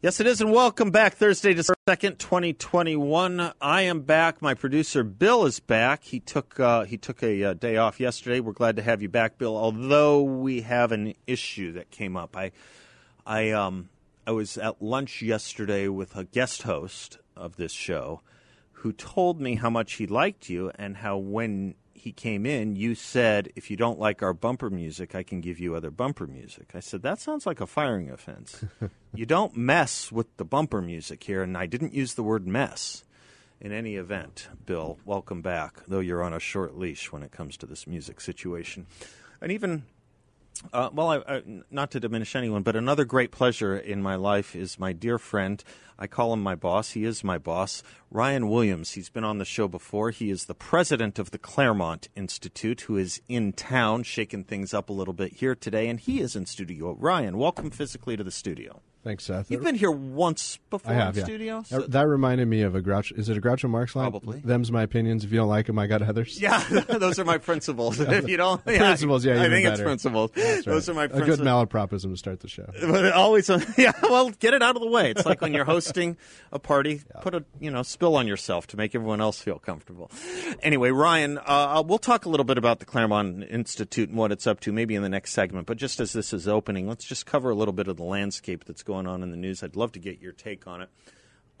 Yes, it is, and welcome back. Thursday, December second, twenty twenty one. I am back. My producer Bill is back. He took uh, he took a uh, day off yesterday. We're glad to have you back, Bill. Although we have an issue that came up. I I um I was at lunch yesterday with a guest host of this show, who told me how much he liked you and how when he came in, you said, if you don't like our bumper music, I can give you other bumper music. I said, that sounds like a firing offense. you don't mess with the bumper music here, and I didn't use the word mess. In any event, Bill, welcome back, though you're on a short leash when it comes to this music situation. And even uh, well, I, not to diminish anyone, but another great pleasure in my life is my dear friend. I call him my boss. He is my boss, Ryan Williams. He's been on the show before. He is the president of the Claremont Institute, who is in town, shaking things up a little bit here today, and he is in studio. Ryan, welcome physically to the studio. Thanks, Seth. You've been here once before I have, in yeah. studio. So that reminded me of a Groucho. Is it a Groucho Marx line? Probably. Them's my opinions. If you don't like them, I got others. Yeah, those are my principles. if you don't, yeah, principles, yeah, I think it's principles. Right. Those are my a principles. good malapropism to start the show. But always, yeah. Well, get it out of the way. It's like when you're hosting a party, put a you know spill on yourself to make everyone else feel comfortable. Anyway, Ryan, uh, we'll talk a little bit about the Claremont Institute and what it's up to, maybe in the next segment. But just as this is opening, let's just cover a little bit of the landscape that's going on in the news. I'd love to get your take on it.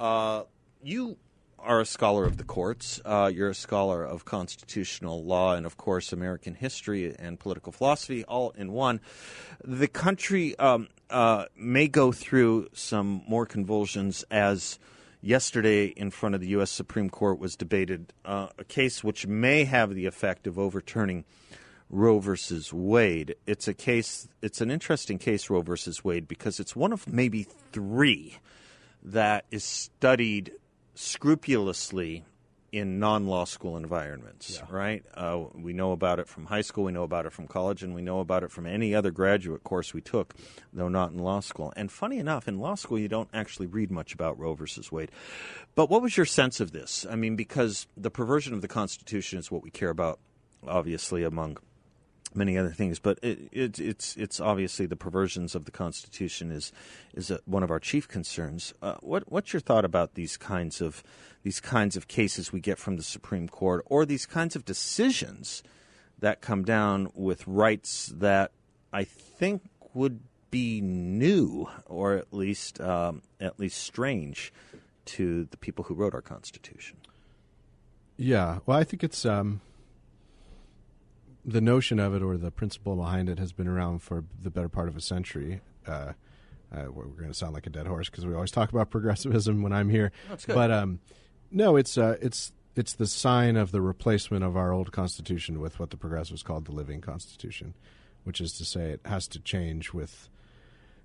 Uh, you are a scholar of the courts. Uh, you're a scholar of constitutional law and, of course, American history and political philosophy, all in one. The country um, uh, may go through some more convulsions as yesterday in front of the U.S. Supreme Court was debated uh, a case which may have the effect of overturning Roe versus Wade. It's a case. It's an interesting case, Roe versus Wade, because it's one of maybe three that is studied scrupulously in non-law school environments. Right? Uh, we know about it from high school. We know about it from college, and we know about it from any other graduate course we took, though not in law school. And funny enough, in law school, you don't actually read much about Roe versus Wade. But what was your sense of this? I mean, because the perversion of the Constitution is what we care about, obviously, among many other things, but it, it, it's it's obviously the perversions of the Constitution is is a, one of our chief concerns. Uh, what what's your thought about these kinds of these kinds of cases we get from the Supreme Court, or these kinds of decisions that come down with rights that I think would be new, or at least um, at least strange to the people who wrote our Constitution. Yeah. Well, I think it's um, the notion of it or the principle behind it has been around for the better part of a century. Uh, uh, we're going to sound like a dead horse because we always talk about progressivism when I'm here. But um, no, it's uh, it's it's the sign of the replacement of our old constitution with what the progressives called the living constitution, which is to say it has to change with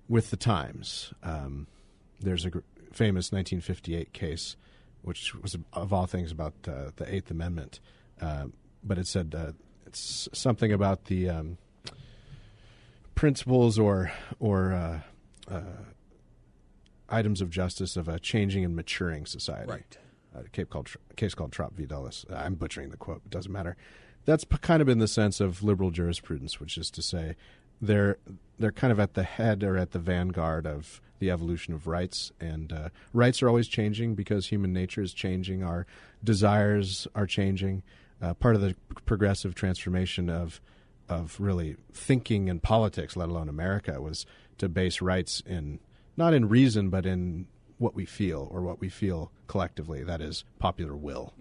with the times. Um, there's a gr- famous 1958 case, which was of all things about uh, the Eighth Amendment, uh, but it said uh, it's something about the um, principles or or uh, uh, items of justice of a changing and maturing society. Right. A called case called Trop v. Dulles. I'm butchering the quote. It doesn't matter. That's p- kind of in the sense of liberal jurisprudence, which is to say, they're they're kind of at the head or at the vanguard of the evolution of rights, and uh, rights are always changing because human nature is changing. Our desires are changing. Uh, part of the progressive transformation of of really thinking in politics, let alone America, was to base rights in not in reason, but in what we feel or what we feel collectively. That is popular will.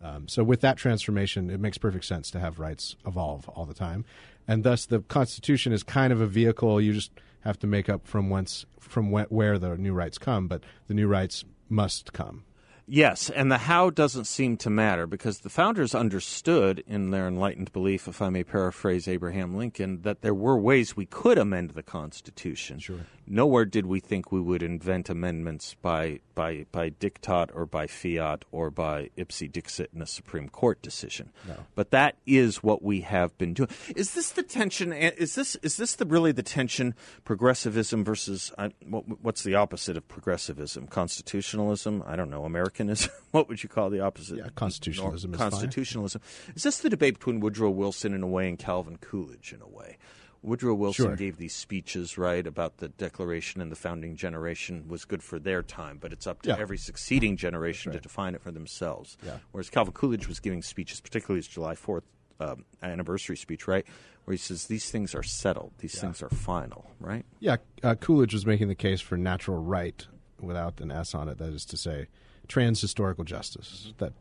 Um, so, with that transformation, it makes perfect sense to have rights evolve all the time, and thus the Constitution is kind of a vehicle. You just have to make up from whence from wh- where the new rights come, but the new rights must come. Yes, and the how doesn't seem to matter because the founders understood, in their enlightened belief, if I may paraphrase Abraham Lincoln, that there were ways we could amend the Constitution. Sure. Nowhere did we think we would invent amendments by by by diktat or by fiat or by ipse dixit in a Supreme Court decision. No. But that is what we have been doing. Is this the tension? Is this is this the really the tension? Progressivism versus uh, what, what's the opposite of progressivism? Constitutionalism? I don't know. Americanism? what would you call the opposite? Yeah, constitutionalism is constitutionalism. Is this the debate between Woodrow Wilson in a way and Calvin Coolidge in a way? Woodrow Wilson Sure. gave these speeches, right, about the Declaration and the founding generation was good for their time, but it's up to Yeah. every succeeding generation to define it for themselves. Yeah. Whereas Calvin Coolidge was giving speeches, particularly his July 4th um, anniversary speech, right, where he says, These things are settled, these things are final, right? Yeah, uh, Coolidge was making the case for natural right without an S on it. That is to say, trans historical justice. That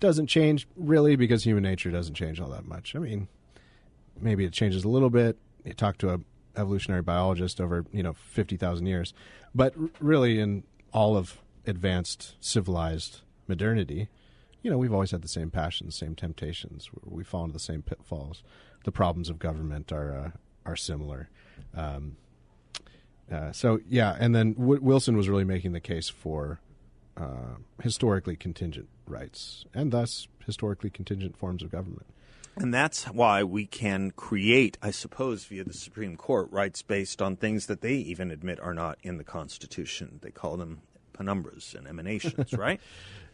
doesn't change really because human nature doesn't change all that much. I mean, maybe it changes a little bit. You talk to a evolutionary biologist over you know fifty thousand years, but really in all of advanced civilized modernity, you know we've always had the same passions, same temptations. We fall into the same pitfalls. The problems of government are uh, are similar. Um, uh, so yeah, and then w- Wilson was really making the case for uh, historically contingent rights and thus historically contingent forms of government. And that's why we can create, I suppose, via the Supreme Court, rights based on things that they even admit are not in the Constitution. They call them penumbras and emanations, right?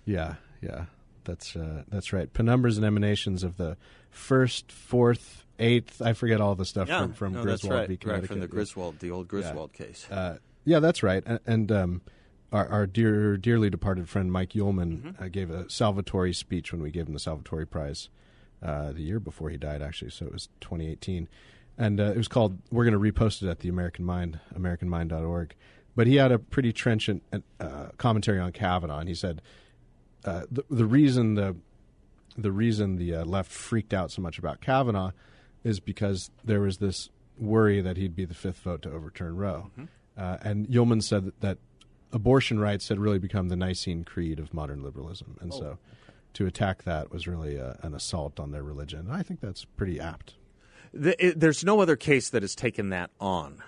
Yeah, yeah, that's uh, that's right. Penumbras and emanations of the first, fourth, eighth. I forget all the stuff from, from no, Griswold right. v. right from the Griswold, the old Griswold case. Uh, yeah, that's right. And, and um, our, our dear, dearly departed friend Mike Uhlmann Mm-hmm. uh, gave a Salvatori speech when we gave him the Salvatori Prize uh, the year before he died, actually. So it was 2018, and uh, it was called. We're going to repost it at the American Mind, AmericanMind.org. But he had a pretty trenchant uh, commentary on Kavanaugh, and he said uh, the the reason the the reason the uh, left freaked out so much about Kavanaugh is because there was this worry that he'd be the fifth vote to overturn Roe. Uh, and Uhlmann said that, that abortion rights had really become the Nicene Creed of modern liberalism. And so to attack that was really a, an assault on their religion. I think that's pretty apt. The, it, there's no other case that has taken that on.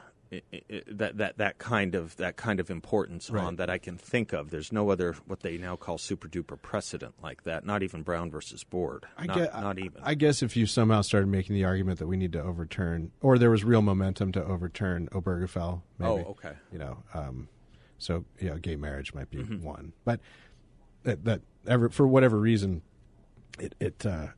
That that that kind of that kind of importance on that I can think of. There's no other what they now call super duper precedent like that. Not even Brown versus Board. I not, guess, not even. I guess if you somehow started making the argument that we need to overturn, or there was real momentum to overturn Obergefell, maybe. Oh, okay. You know, um, so you know, gay marriage might be Mm-hmm. one, but that, that ever for whatever reason, it it uh,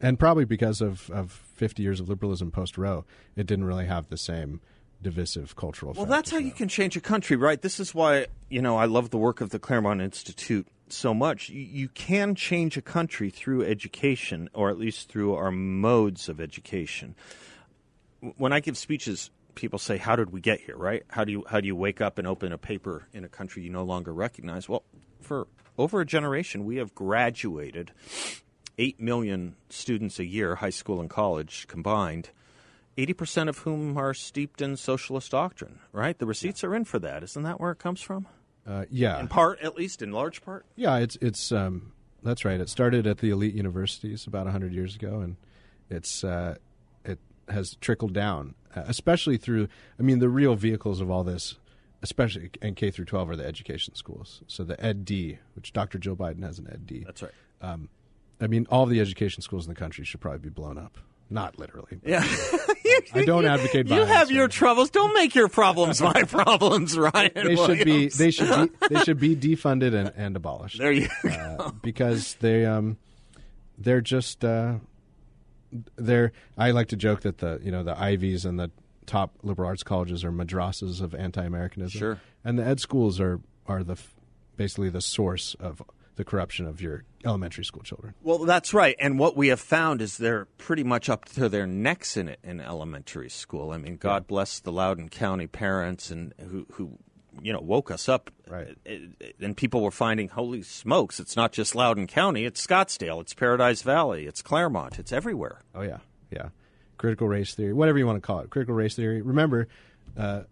and probably because of of fifty years of liberalism post Roe, it didn't really have the same divisive cultural. Well, that's how you can change a country, right? This is why you know I love the work of the Claremont Institute so much. You, you can change a country through education, or at least through our modes of education. When I give speeches, people say, "How did we get here?" Right? How do you how do you wake up and open a paper in a country you no longer recognize? Well, for over a generation, we have graduated eight million students a year, high school and college combined. 80% of whom are steeped in socialist doctrine, right? The receipts are in for that. Isn't that where it comes from? Uh, yeah, In part, at least, in large part? Yeah, it's it's um, that's right. It started at the elite universities about hundred years ago, and it's uh, has trickled down, uh, especially through. I mean, the real vehicles of all this, especially in K through twelve, are the education schools. So the Ed D, which Dr. Joe Biden has an Ed D. That's right. Um, I mean, all the education schools in the country should probably be blown up. Not literally. Yeah. I don't advocate. you have your troubles. Don't make your problems my problems, Ryan. They should be. They should be. They should be defunded and, and abolished. There you go. uh, because they um they're just uh they're I like to joke that the you know the Ivies and the top liberal arts colleges are madrasas of anti-Americanism. Sure. And the ed schools are are the basically the source of the corruption of your elementary school children. Well, that's right. And what we have found is they're pretty much up to their necks in it in elementary school. I mean, God bless the Loudoun County parents and who, who you know, woke us up. Right. And people were finding, holy smokes, it's not just Loudoun County, it's Scottsdale, it's Paradise Valley, it's Claremont, it's everywhere. Oh yeah, yeah. Critical race theory, whatever you want to call it, critical race theory. Remember, uh,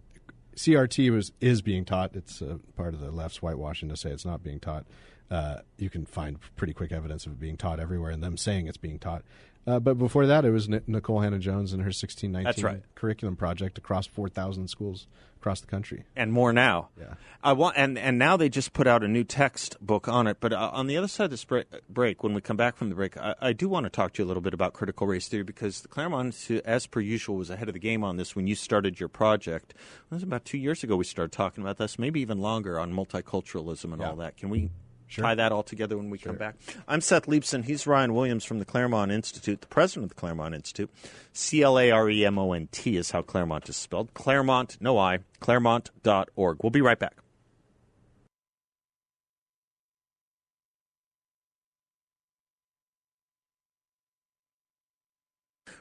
CRT was is being taught. It's uh, part of the left's whitewashing to say it's not being taught. Uh, you can find pretty quick evidence of it being taught everywhere, and them saying it's being taught. Uh, but before that, it was N- Nikole Hannah-Jones and her 1619 That's right. curriculum project across 4,000 schools across the country. and more now. Yeah. I want, and and now they just put out a new textbook on it. But uh, on the other side of this break, break, when we come back from the break, I, I do want to talk to you a little bit about critical race theory because the Claremont, as per usual, was ahead of the game on this when you started your project. It was about two years ago we started talking about this, maybe even longer on multiculturalism and Yeah. all that. Can we? Tie that all together when we come back. I'm Seth Leibsohn. He's Ryan Williams from the Claremont Institute, the president of the Claremont Institute. C L A R E M O N T is how Claremont is spelled. Claremont, no I, claremont.org. We'll be right back.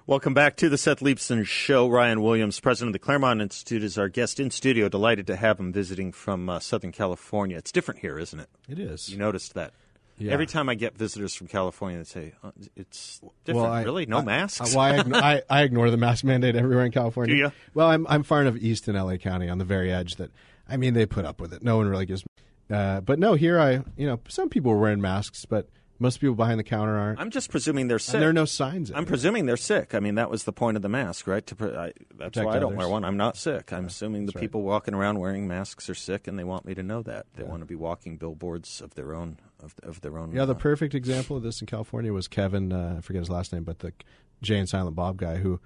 Welcome back to the Seth Leibsohn Show. Ryan Williams, president of the Claremont Institute, is our guest in studio. Delighted to have him visiting from uh, Southern California. It's different here, isn't it? It is. You noticed that. Yeah. Every time I get visitors from California, they say, oh, it's different. I- really? No I- masks? uh, well, I, I, I ignore the mask mandate everywhere in California. Do ya? Well, I'm I'm far enough east in LA County on the very edge that I mean they put up with it. No one really gives. Uh, but no, here I you know some people are wearing masks, but most people behind the counter aren't. I'm just presuming they're sick. and there are no signs. I'm anywhere. presuming they're sick. I mean, that was the point of the mask, right? To pre- I, that's Protect why I don't others. wear one. I'm not sick. I'm assuming the that's right. people walking around wearing masks are sick, and they want me to know that. They want to be walking billboards of their own of, of their own. Yeah, the uh, perfect example of this in California was Kevin. Uh, I forget his last name, but the Jay and Silent Bob guy who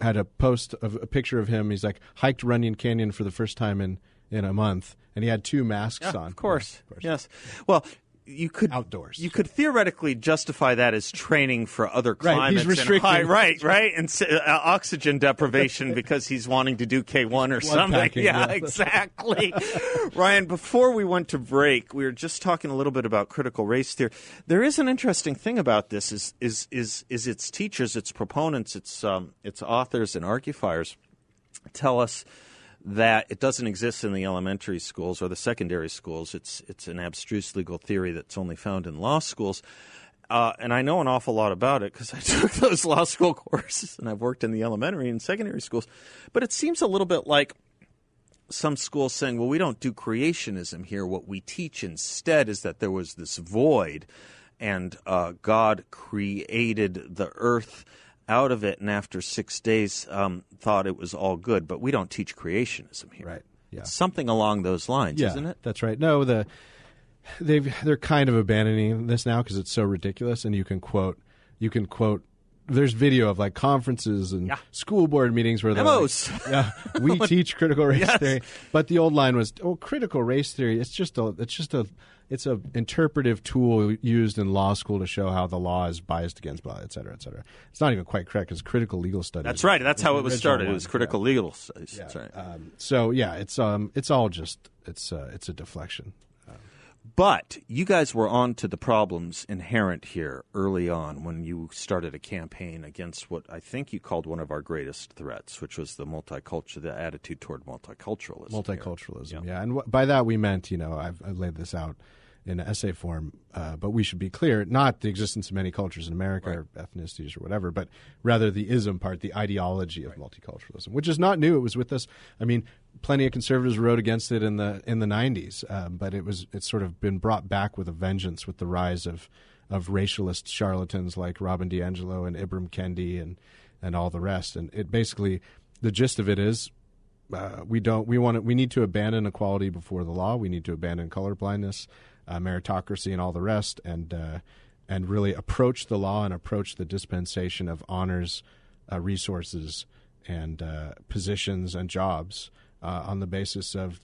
had a post of a picture of him. He's like hiked Runyon Canyon for the first time in in a month, and he had two masks Yeah, on. of course. Yeah, of course. Yes. Well, you could Outdoors. You could theoretically justify that as training for other climates. Right, he's and restricting- high- right, right, and uh, oxygen deprivation because he's wanting to do K one or something. packing, yeah, yeah. exactly. Ryan, before we went to break, we were just talking a little bit about critical race theory. There is an interesting thing about this: is is is is its teachers, its proponents, its um, its authors and argufiers tell us that it doesn't exist in the elementary schools or the secondary schools. It's it's an abstruse legal theory that's only found in law schools. Uh, and I know an awful lot about it because I took those law school courses and I've worked in the elementary and secondary schools. But it seems a little bit like some schools saying, well, we don't do creationism here. What we teach instead is that there was this void and uh, God created the earth out of it, and after six days, um, thought it was all good. But we don't teach creationism here. Right. Yeah. Something along those lines, yeah, isn't it? That's right. No, the they've they're kind of abandoning this now because it's so ridiculous, and you can quote you can quote. There's video of like conferences and Yeah. school board meetings where they're Memos. like, yeah, we teach critical race Yes. theory. But the old line was, oh, critical race theory. It's just a, it's just a, it's a interpretive tool used in law school to show how the law is biased against blah, et cetera, et cetera. It's not even quite correct. It's critical legal studies. That's right. That's how it was started. It was critical legal studies. Yeah. That's right. Um, so yeah, it's um, it's all just it's uh, it's a deflection. But you guys were on to the problems inherent here early on when you started a campaign against what I think you called one of our greatest threats, which was the multicultural, the attitude toward multiculturalism. multiculturalism. Yeah, and wh- by that we meant, you know, I've, I've laid this out in essay form, uh, but we should be clear: not the existence of many cultures in America or ethnicities or whatever, but rather the ism part, the ideology of multiculturalism, which is not new. It was with us. I mean, plenty of conservatives wrote against it in the in the '90s, um, but it was it's sort of been brought back with a vengeance with the rise of of racialist charlatans like Robin DiAngelo and Ibram Kendi and and all the rest. And it basically the gist of it is uh, we don't we want to, we need to abandon equality before the law. We need to abandon colorblindness, uh, meritocracy, and all the rest, and uh, and really approach the law and approach the dispensation of honors, uh, resources, and uh, positions and jobs uh, on the basis of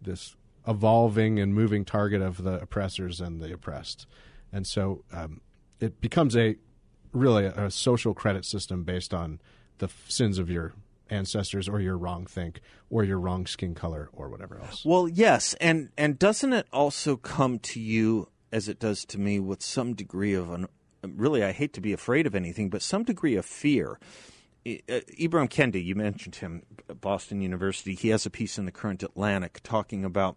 this evolving and moving target of the oppressors and the oppressed, and so um, it becomes a really a, social credit system based on the f- sins of your ancestors or your wrong think or your wrong skin color or whatever else. Well, yes, and and doesn't it also come to you as it does to me with some degree of an really I hate to be afraid of anything, but some degree of fear. Uh, Ibram Kendi, you mentioned him, Boston University. He has a piece in the Current Atlantic talking about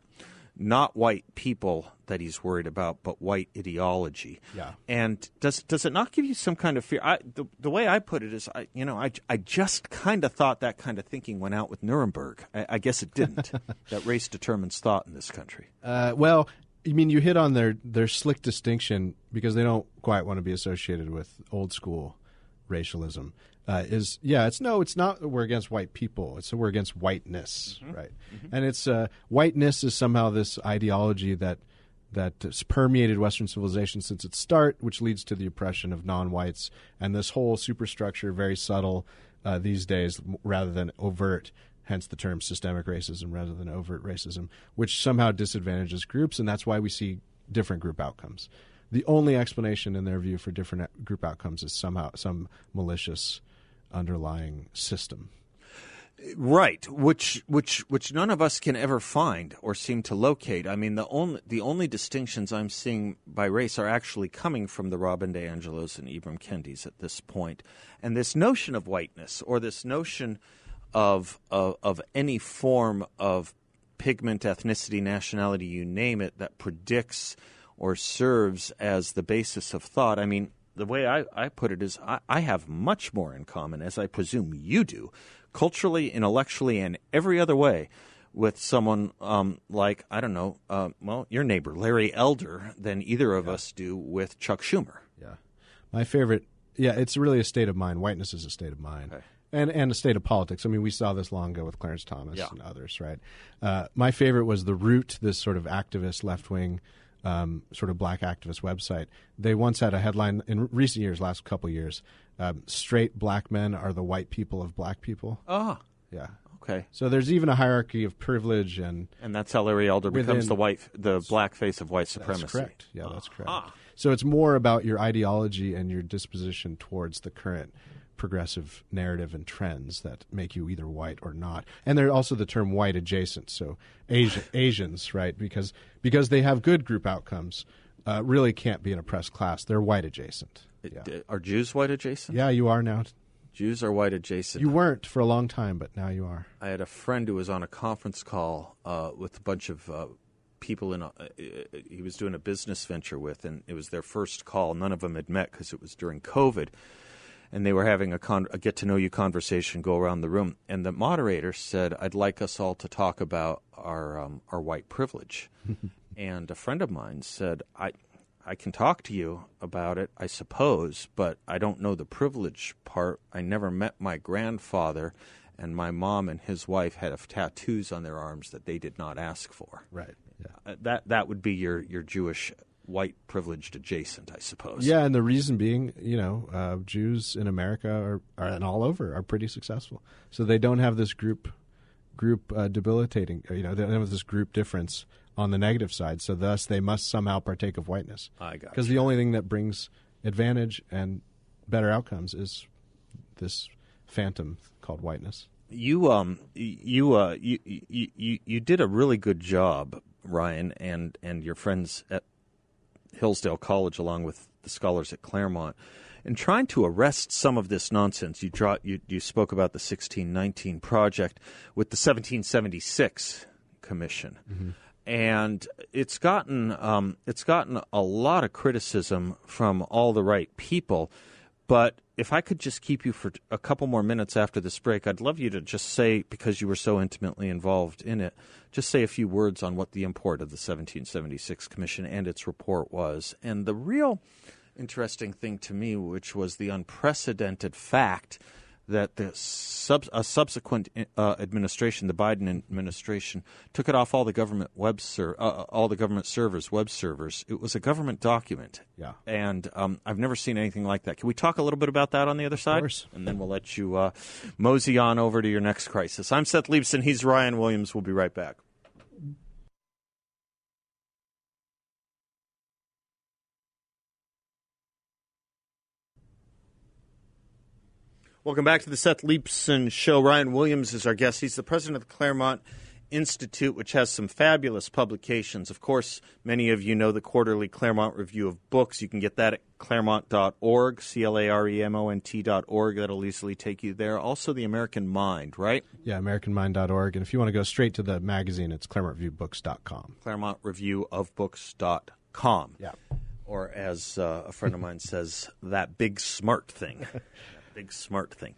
not white people that he's worried about, but white ideology. Yeah. And does does it not give you some kind of fear? I, the, the way I put it is, I you know, I, I just kind of thought that kind of thinking went out with Nuremberg. I, I guess it didn't. that race determines thought in this country. Uh, well, I mean, you hit on their their slick distinction because they don't quite want to be associated with old school racialism. Uh, is yeah, it's no, it's not that we're against white people. It's that we're against whiteness, right? And it's uh, whiteness is somehow this ideology that that has permeated Western civilization since its start, which leads to the oppression of non-whites and this whole superstructure, very subtle uh, these days, rather than overt. Hence the term systemic racism rather than overt racism, which somehow disadvantages groups, and that's why we see different group outcomes. The only explanation, in their view, for different uh, group outcomes is somehow some malicious underlying system. Right, which which which none of us can ever find or seem to locate. I mean, the only the only distinctions I'm seeing by race are actually coming from the Robin DiAngelos and Ibram Kendis at this point, and this notion of whiteness or this notion of of, of any form of pigment, ethnicity, nationality, you name it, that predicts or serves as the basis of thought. I mean, the way I, I put it is I, I have much more in common, as I presume you do, culturally, intellectually, and every other way with someone um, like, I don't know, uh, well, your neighbor, Larry Elder, than either of us do with Chuck Schumer. Yeah. My favorite, yeah, it's really a state of mind. Whiteness is a state of mind. Okay. And, and a state of politics. I mean, we saw this long ago with Clarence Thomas Yeah. and others, right? Uh, my favorite was The Root, this sort of activist left wing, um, sort of black activist website. They once had a headline in recent years, last couple years um, straight black men are the white people of black people. Ah, Yeah. okay. So there's even a hierarchy of privilege and And that's how Larry Elder becomes the white, the black face of white That's supremacy. correct. Yeah, that's correct. Aha. So it's more about your ideology and your disposition towards the current progressive narrative and trends that make you either white or not. And there's also the term white adjacent. So Asian, Asians, right? Because because they have good group outcomes, uh, really can't be an oppressed class. They're white adjacent. Yeah. Uh, Are Jews white adjacent? yeah, you are now. Jews are white adjacent. You weren't for a long time, but now you are. I had a friend who was on a conference call uh, with a bunch of uh, people in. A, uh, he was doing a business venture with, and it was their first call. None of them had met because it was during COVID, and they were having a, con- a get to know you conversation go around the room. And the moderator said, "I'd like us all to talk about our um, our white privilege." and a friend of mine said, "I." I can talk to you about it, I suppose, but I don't know the privilege part. I never met my grandfather, and my mom and his wife had tattoos on their arms that they did not ask for. Right. Yeah. Uh, that that would be your your Jewish white privileged adjacent, I suppose. Yeah, and the reason being, you know, uh, Jews in America are, are and all over are pretty successful. So they don't have this group group uh, debilitating. uh, You know, they don't have this group difference on the negative side. So thus, they must somehow partake of whiteness. I got Because the only thing that brings advantage and better outcomes is this phantom called whiteness. you um you uh you, you you you did a really good job, Ryan, and and your friends at Hillsdale College, along with the scholars at Claremont, in trying to arrest some of this nonsense. You draw you you spoke about the 1619 project with the 1776 commission. And it's gotten um, it's gotten a lot of criticism from all the right people, but if I could just keep you for a couple more minutes after this break, I'd love you to just say, because you were so intimately involved in it, just say a few words on what the import of the 1776 Commission and its report was. And the real interesting thing to me, which was the unprecedented fact that the sub, a subsequent uh, administration, the Biden administration, took it off all the government web ser- uh, all the government servers, web servers. It was a government document. Yeah. And um, I've never seen anything like that. Can we talk a little bit about that on the other side? course. And then we'll let you uh, mosey on over to your next crisis. I'm Seth Leibsohn. He's Ryan Williams. We'll be right back. Welcome back to the Seth Leibsohn Show. Ryan Williams is our guest. He's the president of the Claremont Institute, which has some fabulous publications. Of course, many of you know the quarterly Claremont Review of Books. You can get that at claremont.org, C L A R E M O N T.org. That'll easily take you there. Also, the American Mind, right? Yeah, AmericanMind.org. And if you want to go straight to the magazine, it's ClaremontReviewBooks.com. ClaremontReviewOfBooks.com. Yeah. Or as uh, a friend of mine says, that big smart thing. big smart thing.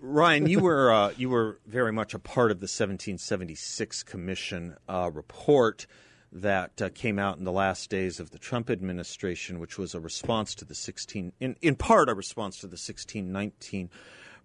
Ryan, you were uh, you were very much a part of the 1776 Commission uh, report that uh, came out in the last days of the Trump administration, which was a response to the 16 in in part a response to the 1619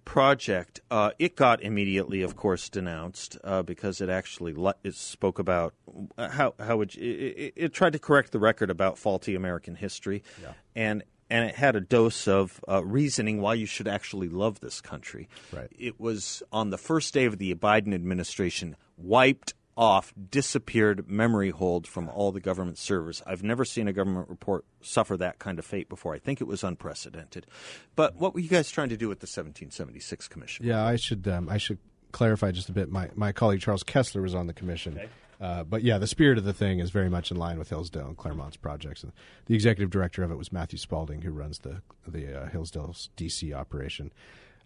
project. Uh, it got immediately, of course, denounced uh, because it actually le- it spoke about uh, how how would you, it, it, tried to correct the record about faulty American history, yeah. and and it had a dose of uh, reasoning why you should actually love this country. Right. It was on the first day of the Biden administration wiped off, disappeared memory hold from all the government servers. I've never seen a government report suffer that kind of fate before. I think it was unprecedented. But what were you guys trying to do with the 1776 commission? Yeah, I should um, I should clarify just a bit. My my colleague Charles Kesler was on the commission. Okay. Uh, but yeah, the spirit of the thing is very much in line with Hillsdale and Claremont's projects. And the executive director of it was Matthew Spalding, who runs the the uh, Hillsdale DC operation.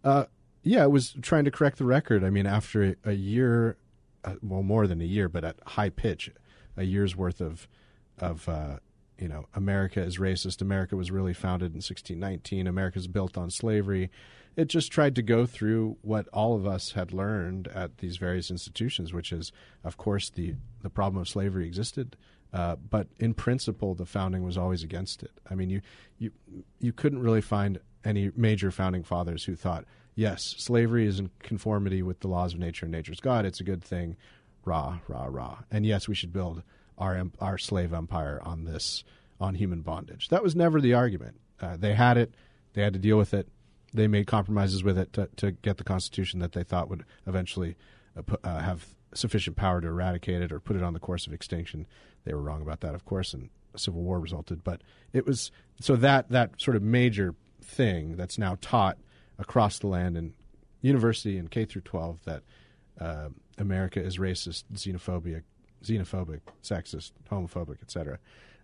Uh, yeah, it was trying to correct the record. I mean, after a, a year, uh, well, more than a year, but at high pitch, a year's worth of of uh, you know, America is racist. America was really founded in 1619. America's built on slavery it just tried to go through what all of us had learned at these various institutions, which is, of course, the the problem of slavery existed, uh, but in principle, the founding was always against it. I mean, you you you couldn't really find any major founding fathers who thought, yes, slavery is in conformity with the laws of nature and nature's God. It's a good thing, rah rah rah, and yes, we should build our our slave empire on this on human bondage. That was never the argument. Uh, they had it. They had to deal with it they made compromises with it to, to get the Constitution that they thought would eventually uh, uh, have sufficient power to eradicate it or put it on the course of extinction. They were wrong about that, of course, and a civil war resulted. But it was so that that sort of major thing that's now taught across the land in university and K through 12 that uh, America is racist, xenophobic, xenophobic, sexist, homophobic, etc.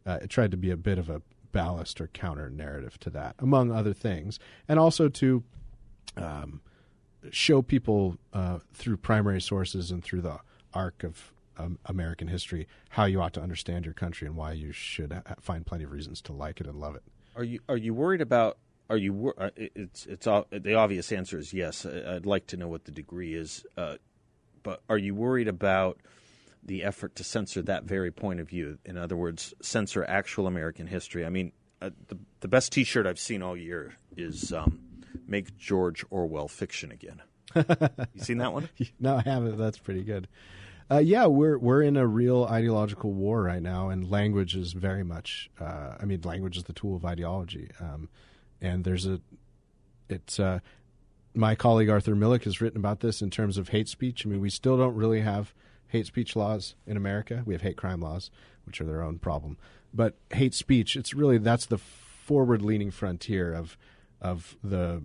Uh, it tried to be a bit of a ballast or counter narrative to that, among other things, and also to um, show people uh, through primary sources and through the arc of um, American history how you ought to understand your country and why you should ha- find plenty of reasons to like it and love it. Are you are you worried about? Are you? Uh, it's it's the obvious answer is yes. I'd like to know what the degree is, uh, but are you worried about? The effort to censor that very point of view. In other words, censor actual American history. I mean, uh, the the best T-shirt I've seen all year is um, "Make George Orwell fiction again." you seen that one? no, I haven't. That's pretty good. Uh, yeah, we're we're in a real ideological war right now, and language is very much. Uh, I mean, language is the tool of ideology, um, and there's a. It's uh, my colleague Arthur Milikh has written about this in terms of hate speech. I mean, we still don't really have hate speech laws in America. We have hate crime laws, which are their own problem. But hate speech, it's really that's the forward-leaning frontier of of the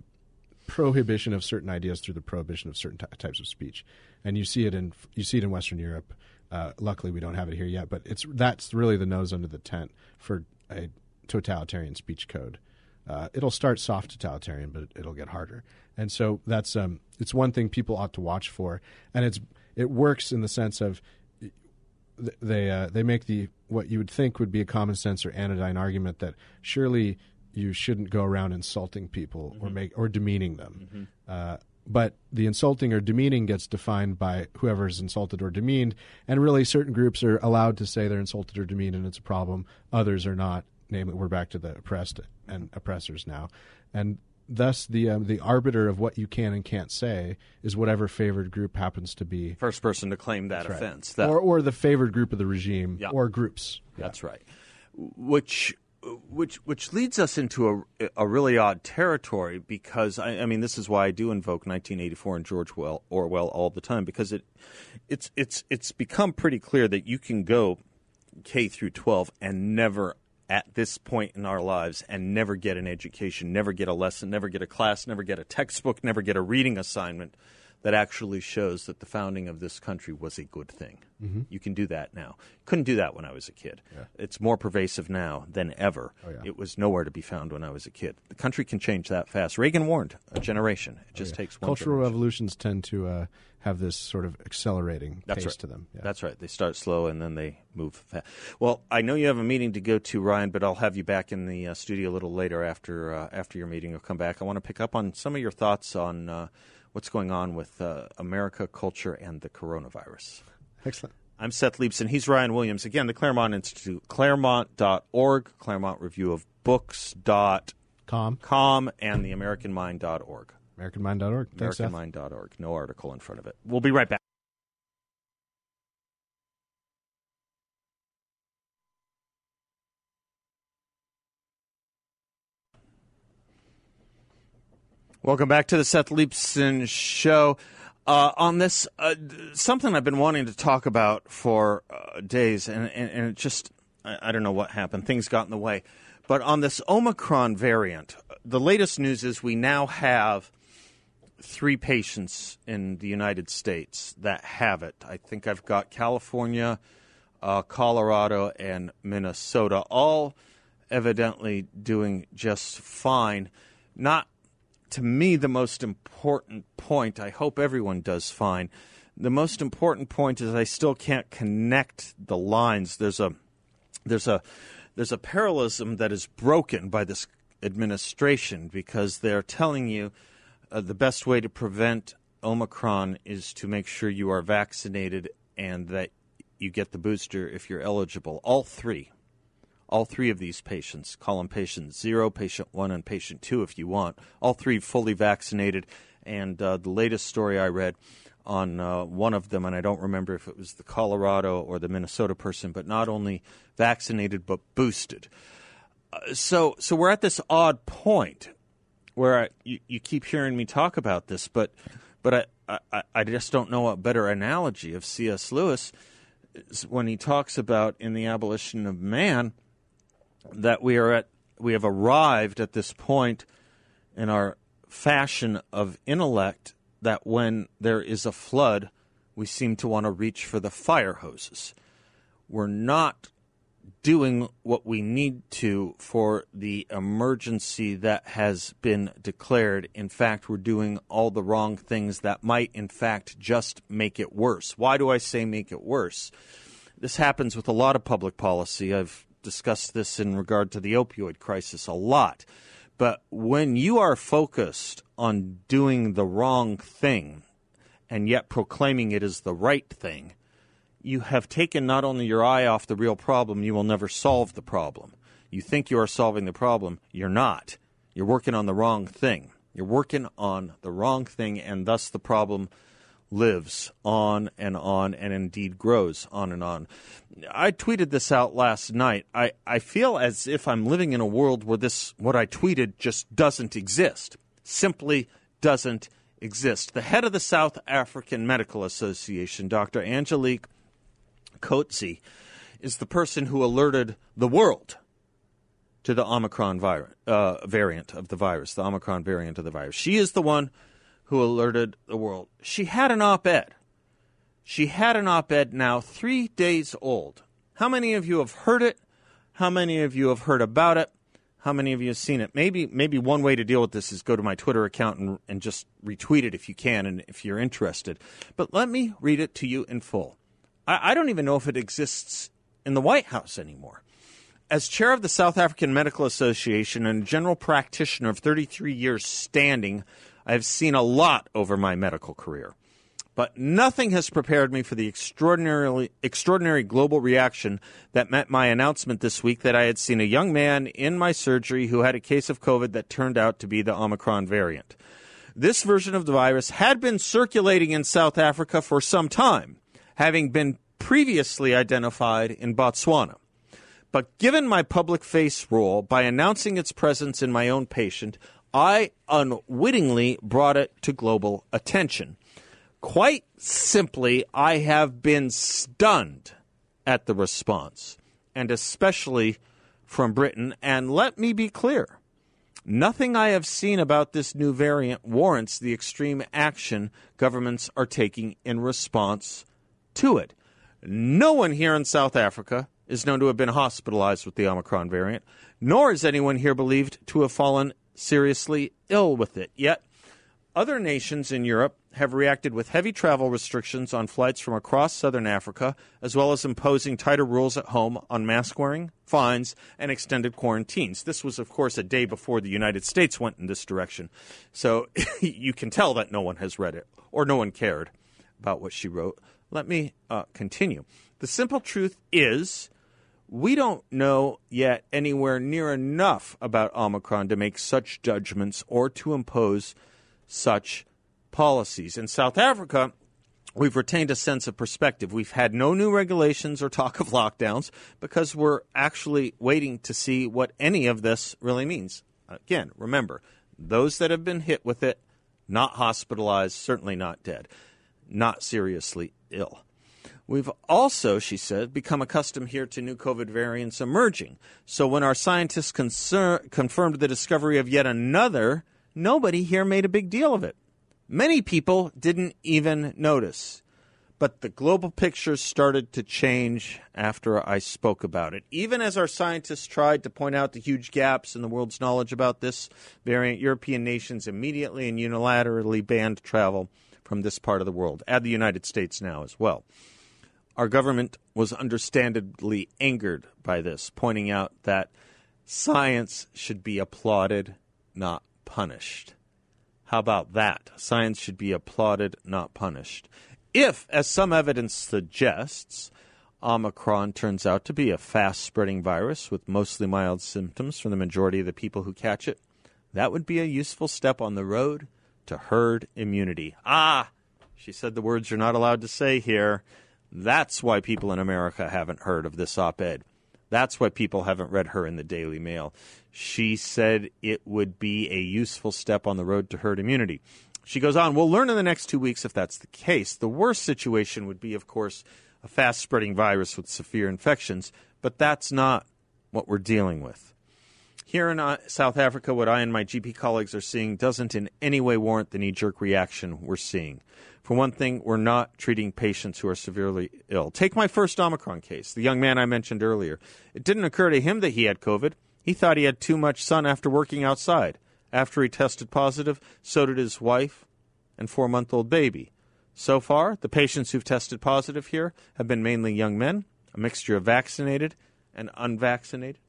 prohibition of certain ideas through the prohibition of certain types of speech. And you see it in you see it in Western Europe. Uh, luckily, we don't have it here yet, but it's that's really the nose under the tent for a totalitarian speech code. Uh, it'll start soft totalitarian, but it'll get harder. And so that's um, it's one thing people ought to watch for, and it's it works in the sense of they uh, they make the what you would think would be a common sense or anodyne argument that surely you shouldn't go around insulting people mm-hmm. or make or demeaning them. Mm-hmm. Uh, but the insulting or demeaning gets defined by whoever is insulted or demeaned, and really certain groups are allowed to say they're insulted or demeaned, and it's a problem. Others are not. Namely, we're back to the oppressed and oppressors now, and thus the um, the arbiter of what you can and can't say is whatever favored group happens to be first person to claim that That's offense, right. that, or or the favored group of the regime, yeah. or groups. That's yeah. right. Which which which leads us into a, a really odd territory because I, I, mean this is why I do invoke 1984 and George well, Orwell all the time because it it's it's it's become pretty clear that you can go K through 12 and never at this point in our lives and never get an education, never get a lesson, never get a class, never get a textbook, never get a reading assignment that actually shows that the founding of this country was a good thing. Mm-hmm. You can do that now. Couldn't do that when I was a kid. Yeah. It's more pervasive now than ever. Oh, yeah. It was nowhere to be found when I was a kid. The country can change that fast. Reagan warned a generation. It just Oh, Yeah. takes one Cultural generation. revolutions tend to uh, have this sort of accelerating That's pace right. to them. Yeah. That's right. They start slow and then they move fast. Well, I know you have a meeting to go to, Ryan, but I'll have you back in the uh, studio a little later after uh, after your meeting. You'll come back. I want to pick up on some of your thoughts on uh, what's going on with uh, America, culture, and the coronavirus. Excellent. I'm Seth Leibsohn. He's Ryan Williams. Again, the Claremont Institute, claremont.org, Claremont Review of Books.com, Com. and the AmericanMind.org. AmericanMind.org. Thanks. AmericanMind.org. No article in front of it. We'll be right back. Welcome back to the Seth Leibsohn Show. Uh, on this, uh, something I've been wanting to talk about for uh, days, and, and, and it just, I, I don't know what happened. Things got in the way. But on this Omicron variant, the latest news is we now have three patients in the United States that have it. I think I've got California, uh, Colorado, and Minnesota, all evidently doing just fine. Not to me the most important point. I hope everyone does fine. The most important point is I still can't connect the lines. There's a there's a there's a parallelism that is broken by this administration because they're telling you uh, the best way to prevent Omicron is to make sure you are vaccinated and that you get the booster if you're eligible. All three. All three of these patients, call them patient zero, patient one, and patient two if you want, all three fully vaccinated. And uh, the latest story I read on uh, one of them, and I don't remember if it was the Colorado or the Minnesota person, but not only vaccinated but boosted. Uh, so, so we're at this odd point where I, you, you keep hearing me talk about this, but but I, I, I just don't know a better analogy of C.S. Lewis when he talks about in the abolition of man that we are at we have arrived at this point in our fashion of intellect that when there is a flood we seem to want to reach for the fire hoses we're not doing what we need to for the emergency that has been declared. In fact, we're doing all the wrong things that might, in fact, just make it worse. Why do I say make it worse? This happens with a lot of public policy. I've discussed this in regard to the opioid crisis a lot. But when you are focused on doing the wrong thing and yet proclaiming it is the right thing, you have taken not only your eye off the real problem, you will never solve the problem. You think you are solving the problem, you're not. You're working on the wrong thing. You're working on the wrong thing, and thus the problem lives on and on and indeed grows on and on. I tweeted this out last night. I, I feel as if I'm living in a world where this, what I tweeted, just doesn't exist. Simply doesn't exist. The head of the South African Medical Association, Dr. Angelique Coetzee is the person who alerted the world to the Omicron virus, uh, variant of the virus, the Omicron variant of the virus. She is the one who alerted the world. She had an op ed. She had an op ed now three days old. How many of you have heard it? How many of you have heard about it? How many of you have seen it? Maybe maybe one way to deal with this is go to my Twitter account and, and just retweet it if you can and if you're interested. But let me read it to you in full. I, I don't even know if it exists in the White House anymore. As chair of the South African Medical Association and general practitioner of 33 years standing, I have seen a lot over my medical career. But nothing has prepared me for the extraordinarily extraordinary global reaction that met my announcement this week that I had seen a young man in my surgery who had a case of COVID that turned out to be the Omicron variant. This version of the virus had been circulating in South Africa for some time, having been previously identified in Botswana. But given my public face role, by announcing its presence in my own patient, I unwittingly brought it to global attention. Quite simply, I have been stunned at the response, and especially from Britain. And let me be clear Nothing I have seen about this new variant warrants the extreme action governments are taking in response to it. No one here in South Africa is known to have been hospitalized with the Omicron variant, nor is anyone here believed to have fallen seriously ill with it. Yet, other nations in Europe have reacted with heavy travel restrictions on flights from across southern Africa, as well as imposing tighter rules at home on mask wearing, fines, and extended quarantines. This was, of course, a day before the United States went in this direction. So you can tell that no one has read it or no one cared about what she wrote. Let me uh, continue. The simple truth is. We don't know yet anywhere near enough about Omicron to make such judgments or to impose such policies. In South Africa, we've retained a sense of perspective. We've had no new regulations or talk of lockdowns because we're actually waiting to see what any of this really means. Again, remember, those that have been hit with it, not hospitalized, certainly not dead, not seriously ill. We've also, she said, become accustomed here to new COVID variants emerging. So when our scientists confirmed the discovery of yet another Nobody here made a big deal of it. Many people didn't even notice. But the global picture started to change after I spoke about it. Even as our scientists tried to point out the huge gaps in the world's knowledge about this variant, European nations immediately and unilaterally banned travel from this part of the world. Add the United States now as well. Our government was understandably angered by this, pointing out that science should be applauded, not punished. How about that? Science should be applauded, not punished. If, as some evidence suggests, Omicron turns out to be a fast spreading virus with mostly mild symptoms for the majority of the people who catch it, that would be a useful step on the road to herd immunity. Ah, she said the words you're not allowed to say here. That's why people in America haven't heard of this op ed. That's why people haven't read her in the Daily Mail. She said it would be a useful step on the road to herd immunity. She goes on, we'll learn in the next two weeks if that's the case. The worst situation would be, of course, a fast spreading virus with severe infections, but that's not what we're dealing with. Here in uh, South Africa, what I and my GP colleagues are seeing doesn't in any way warrant the knee jerk reaction we're seeing. For one thing, we're not treating patients who are severely ill. Take my first Omicron case, the young man I mentioned earlier. It didn't occur to him that he had COVID. He thought he had too much sun after working outside. After he tested positive, so did his wife and four month old baby. So far, the patients who've tested positive here have been mainly young men, a mixture of vaccinated and unvaccinated.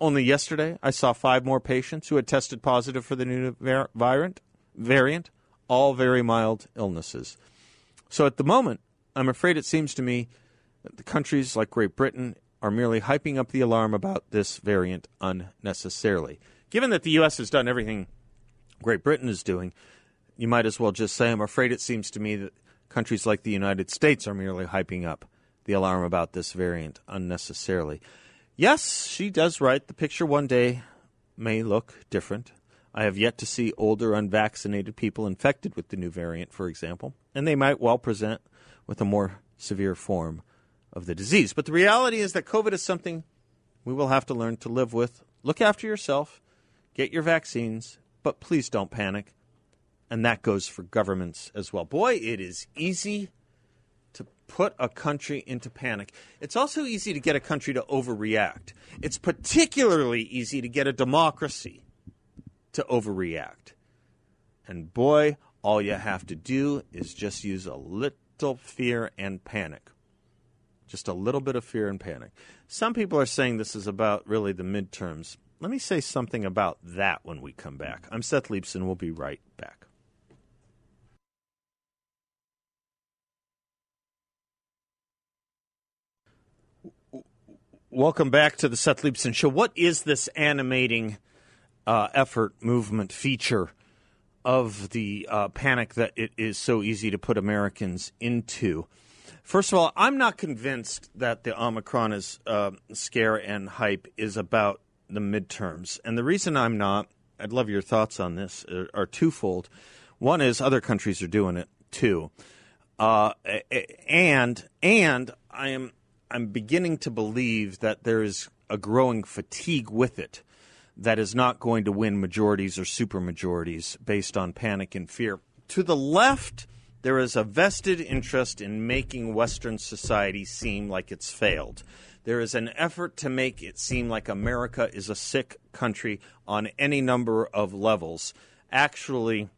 Only yesterday, I saw five more patients who had tested positive for the new variant, variant, all very mild illnesses. So at the moment, I'm afraid it seems to me that the countries like Great Britain are merely hyping up the alarm about this variant unnecessarily. Given that the U.S. has done everything Great Britain is doing, you might as well just say, I'm afraid it seems to me that countries like the United States are merely hyping up the alarm about this variant unnecessarily. Yes, she does write. The picture one day may look different. I have yet to see older, unvaccinated people infected with the new variant, for example, and they might well present with a more severe form of the disease. But the reality is that COVID is something we will have to learn to live with. Look after yourself, get your vaccines, but please don't panic. And that goes for governments as well. Boy, it is easy to put a country into panic. It's also easy to get a country to overreact. It's particularly easy to get a democracy to overreact. And boy, all you have to do is just use a little fear and panic. Just a little bit of fear and panic. Some people are saying this is about really the midterms. Let me say something about that when we come back. I'm Seth Leibsohn. We'll be right back. Welcome back to the Seth Leibsohn Show. What is this animating uh, effort, movement, feature of the uh, panic that it is so easy to put Americans into? First of all, I'm not convinced that the Omicron is uh, scare and hype is about the midterms. And the reason I'm not, I'd love your thoughts on this, are, are twofold. One is other countries are doing it too. Uh, and and I am I'm beginning to believe that there is a growing fatigue with it. That is not going to win majorities or supermajorities based on panic and fear. To the left, there is a vested interest in making Western society seem like it's failed. There is an effort to make it seem like America is a sick country on any number of levels. Actually,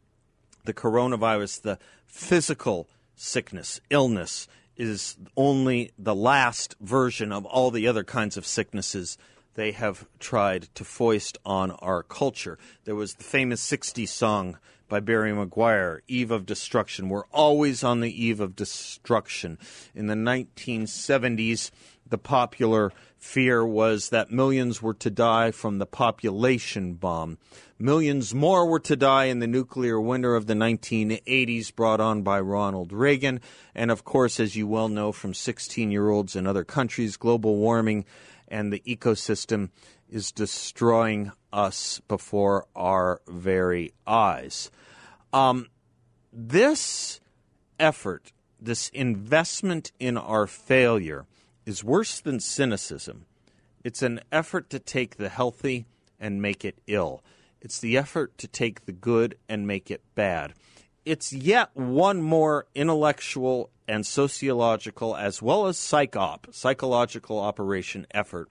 the coronavirus, the physical sickness, illness, is only the last version of all the other kinds of sicknesses they have tried to foist on our culture. There was the famous 60s song by Barry McGuire, Eve of Destruction. We're always on the eve of destruction. In the 1970s, the popular fear was that millions were to die from the population bomb. Millions more were to die in the nuclear winter of the 1980s, brought on by Ronald Reagan. And of course, as you well know from 16 year olds in other countries, global warming and the ecosystem is destroying us before our very eyes. Um, this effort, this investment in our failure, is worse than cynicism. It's an effort to take the healthy and make it ill. It's the effort to take the good and make it bad. It's yet one more intellectual and sociological, as well as psych-op, psychological operation effort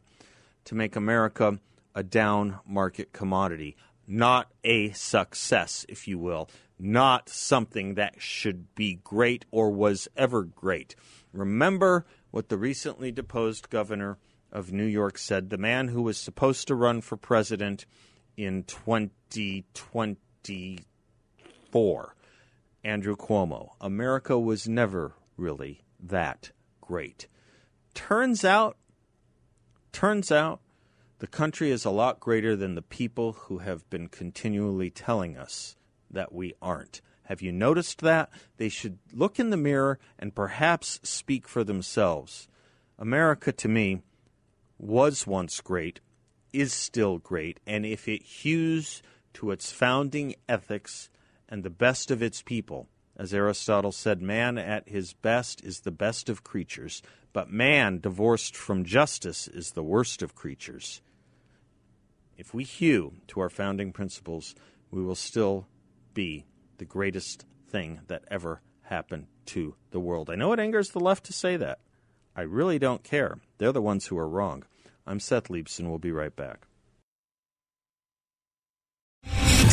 to make America a down market commodity, not a success, if you will, not something that should be great or was ever great. Remember what the recently deposed governor of New York said the man who was supposed to run for president in 2024, Andrew Cuomo. America was never really that great. Turns out, turns out, the country is a lot greater than the people who have been continually telling us that we aren't. Have you noticed that? They should look in the mirror and perhaps speak for themselves. America, to me, was once great, is still great, and if it hews to its founding ethics and the best of its people, as Aristotle said, man at his best is the best of creatures, but man divorced from justice is the worst of creatures. If we hew to our founding principles, we will still be the greatest thing that ever happened to the world. I know it angers the left to say that. I really don't care. They're the ones who are wrong. I'm Seth Leibsohn. We'll be right back.